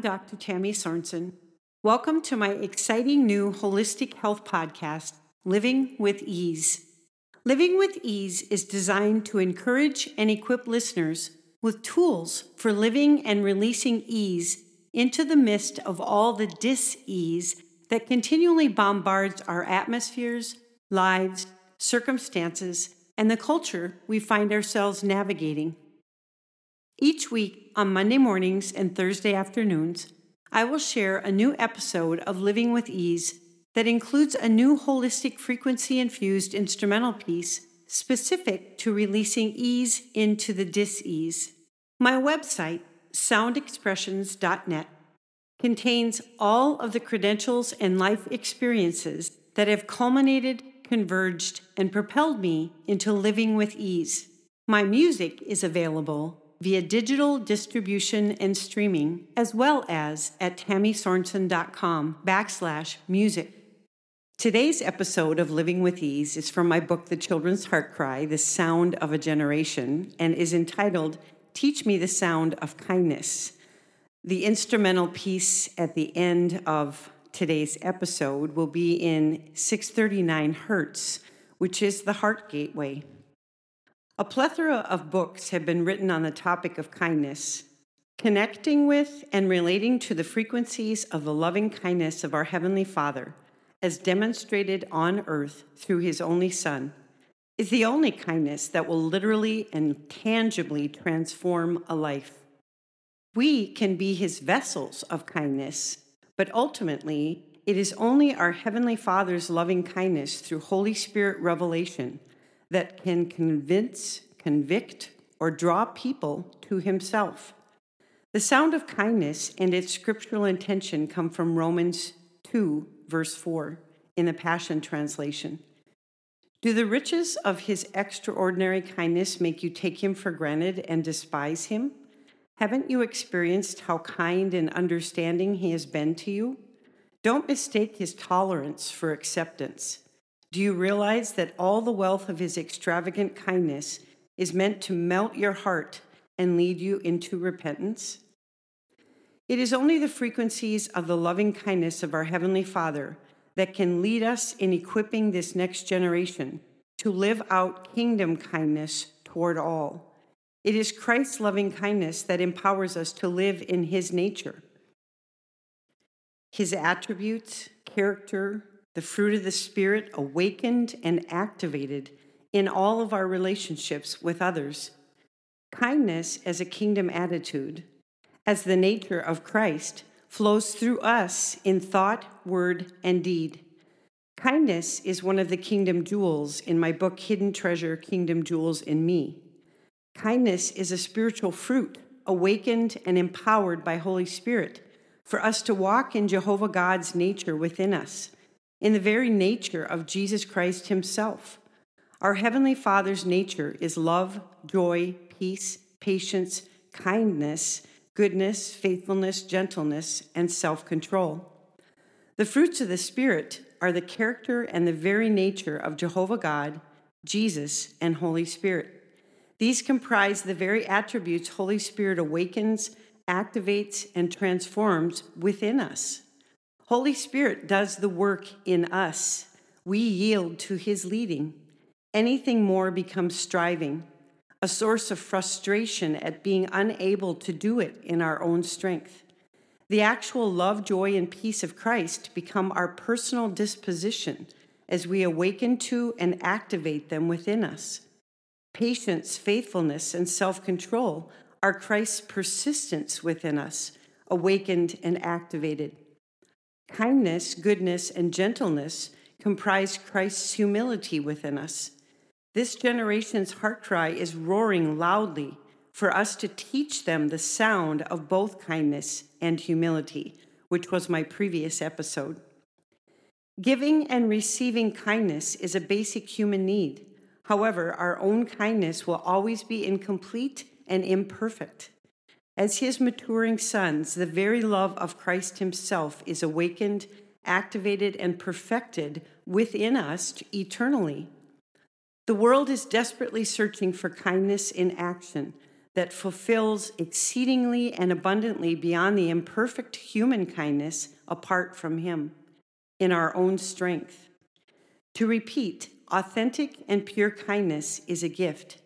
Dr. Tammy Sorensen. Welcome to my exciting new holistic health podcast, Living with Ease. Living with Ease is designed to encourage and equip listeners with tools for living and releasing ease into the midst of all the dis ease that continually bombards our atmospheres, lives, circumstances, and the culture we find ourselves navigating. Each week on Monday mornings and Thursday afternoons, I will share a new episode of Living with Ease that includes a new holistic frequency infused instrumental piece specific to releasing ease into the dis ease. My website, soundexpressions.net, contains all of the credentials and life experiences that have culminated, converged, and propelled me into living with ease. My music is available via digital distribution and streaming, as well as at tammysorensen.com backslash music. Today's episode of Living with Ease is from my book, The Children's Heart Cry The Sound of a Generation, and is entitled Teach Me the Sound of Kindness. The instrumental piece at the end of today's episode will be in 639 Hertz, which is the Heart Gateway. A plethora of books have been written on the topic of kindness, connecting with and relating to the frequencies of the loving kindness of our Heavenly Father, as demonstrated on earth through His only Son, is the only kindness that will literally and tangibly transform a life. We can be His vessels of kindness, but ultimately, it is only our Heavenly Father's loving kindness through Holy Spirit revelation that can convince, convict, or draw people to himself. The sound of kindness and its scriptural intention come from Romans 2, verse 4, in the Passion Translation. Do the riches of his extraordinary kindness make you take him for granted and despise him? Haven't you experienced how kind and understanding he has been to you? Don't mistake his tolerance for acceptance. Do you realize that all the wealth of his extravagant kindness is meant to melt your heart and lead you into repentance? It is only the frequencies of the loving kindness of our Heavenly Father that can lead us in equipping this next generation to live out kingdom kindness toward all. It is Christ's loving kindness that empowers us to live in His nature. His attributes, character, the fruit of the Spirit awakened and activated in all of our relationships with others. Kindness as a kingdom attitude, as the nature of Christ, flows through us in thought, word, and deed. Kindness is one of the kingdom jewels in my book, Hidden Treasure Kingdom Jewels in Me. Kindness is a spiritual fruit awakened and empowered by Holy Spirit for us to walk in Jehovah God's nature within us in the very nature of Jesus Christ Himself. Our Heavenly Father's nature is love, joy, peace, patience, kindness, goodness, faithfulness, gentleness, and self control. The fruits of the Spirit are the character and the very nature of Jehovah God, Jesus, and Holy Spirit. These comprise the very attributes Holy Spirit awakens, activates, and transforms within us. Holy Spirit does the work in us. We yield to his leading. Anything more becomes striving, a source of frustration at being unable to do it in our own strength. The actual love, joy, and peace of Christ become our personal disposition as we awaken to and activate them within us. Patience, faithfulness, and self control are Christ's persistence within us, awakened and activated. Kindness, goodness, and gentleness comprise Christ's humility within us. This generation's heart cry is roaring loudly for us to teach them the sound of both kindness and humility, which was my previous episode. Giving and receiving kindness is a basic human need. However, our own kindness will always be incomplete and imperfect. As his maturing sons, the very love of Christ himself is awakened, activated, and perfected within us eternally. The world is desperately searching for kindness in action, that fulfills exceedingly and abundantly beyond the imperfect human kindness apart from Him in our own strength. To repeat, authentic and pure kindness is a gift.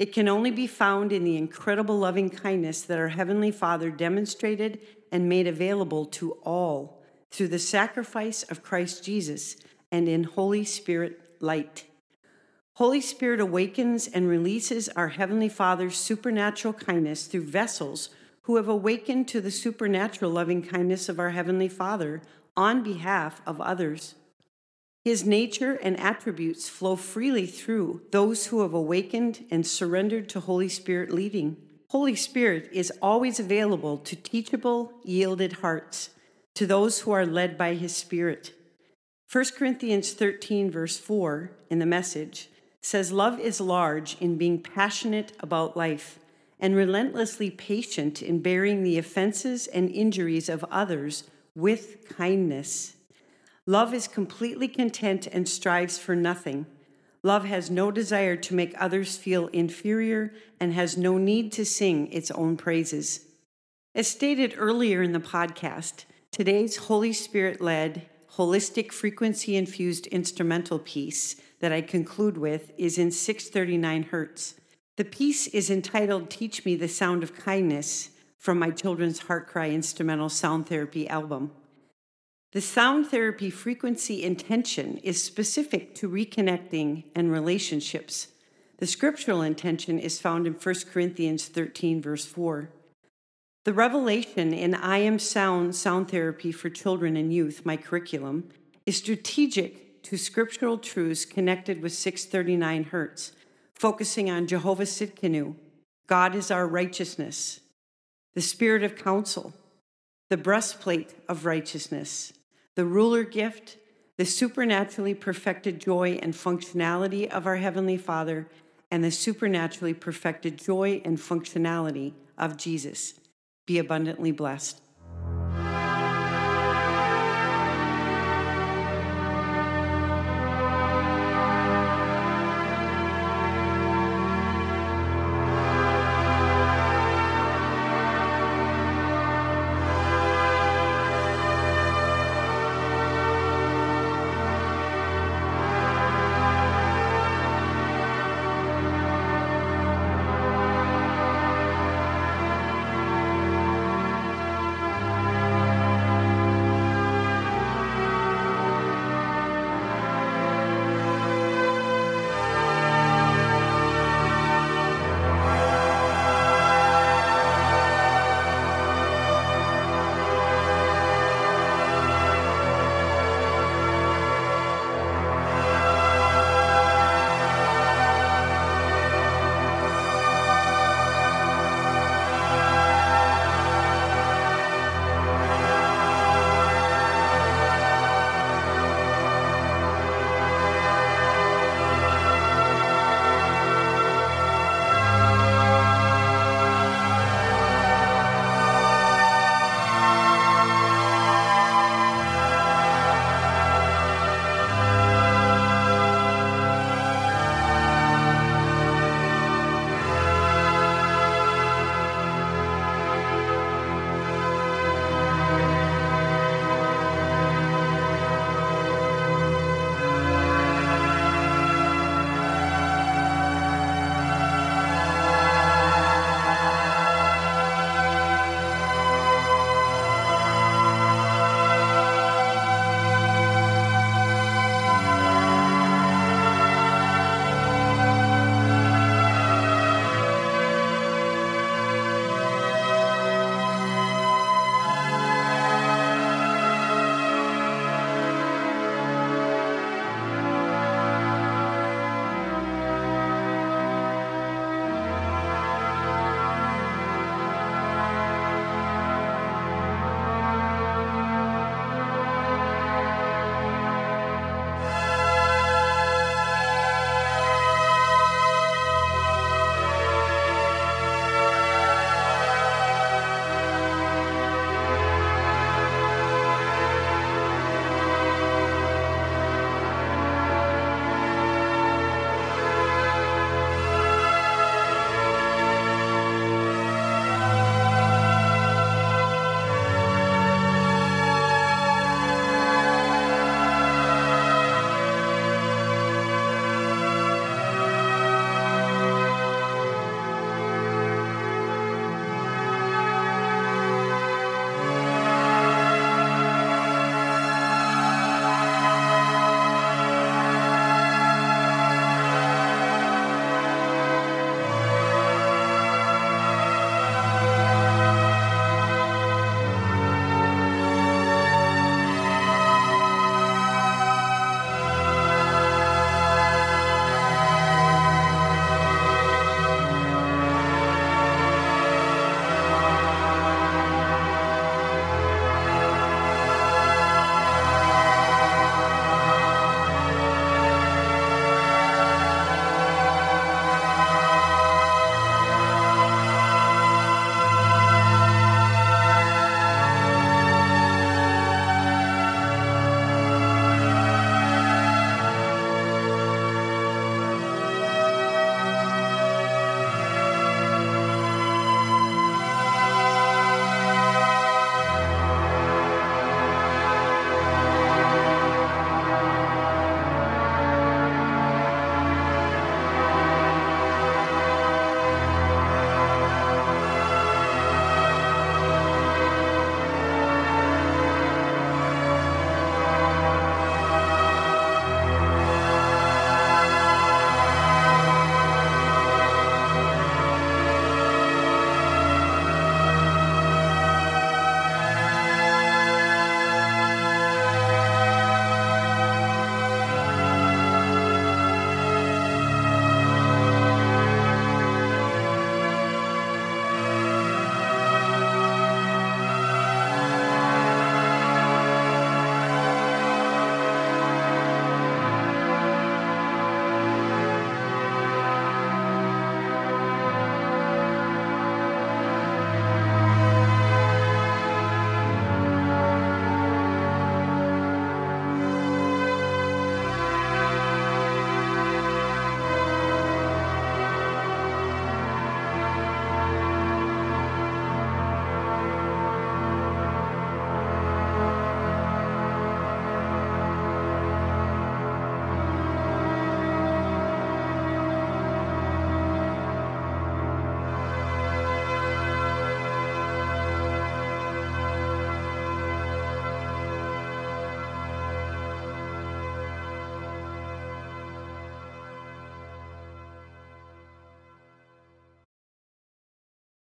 It can only be found in the incredible loving kindness that our Heavenly Father demonstrated and made available to all through the sacrifice of Christ Jesus and in Holy Spirit light. Holy Spirit awakens and releases our Heavenly Father's supernatural kindness through vessels who have awakened to the supernatural loving kindness of our Heavenly Father on behalf of others. His nature and attributes flow freely through those who have awakened and surrendered to Holy Spirit leading. Holy Spirit is always available to teachable, yielded hearts, to those who are led by His Spirit. 1 Corinthians 13, verse 4 in the message says love is large in being passionate about life and relentlessly patient in bearing the offenses and injuries of others with kindness. Love is completely content and strives for nothing. Love has no desire to make others feel inferior and has no need to sing its own praises. As stated earlier in the podcast, today's Holy Spirit led, holistic, frequency infused instrumental piece that I conclude with is in 639 Hertz. The piece is entitled Teach Me the Sound of Kindness from my Children's Heart Cry Instrumental Sound Therapy album. The sound therapy frequency intention is specific to reconnecting and relationships. The scriptural intention is found in 1 Corinthians 13, verse 4. The revelation in I Am Sound Sound Therapy for Children and Youth, my curriculum, is strategic to scriptural truths connected with 639 Hertz, focusing on Jehovah Tsidkenu, God is our righteousness, the spirit of counsel, the breastplate of righteousness, the ruler gift, the supernaturally perfected joy and functionality of our Heavenly Father, and the supernaturally perfected joy and functionality of Jesus. Be abundantly blessed.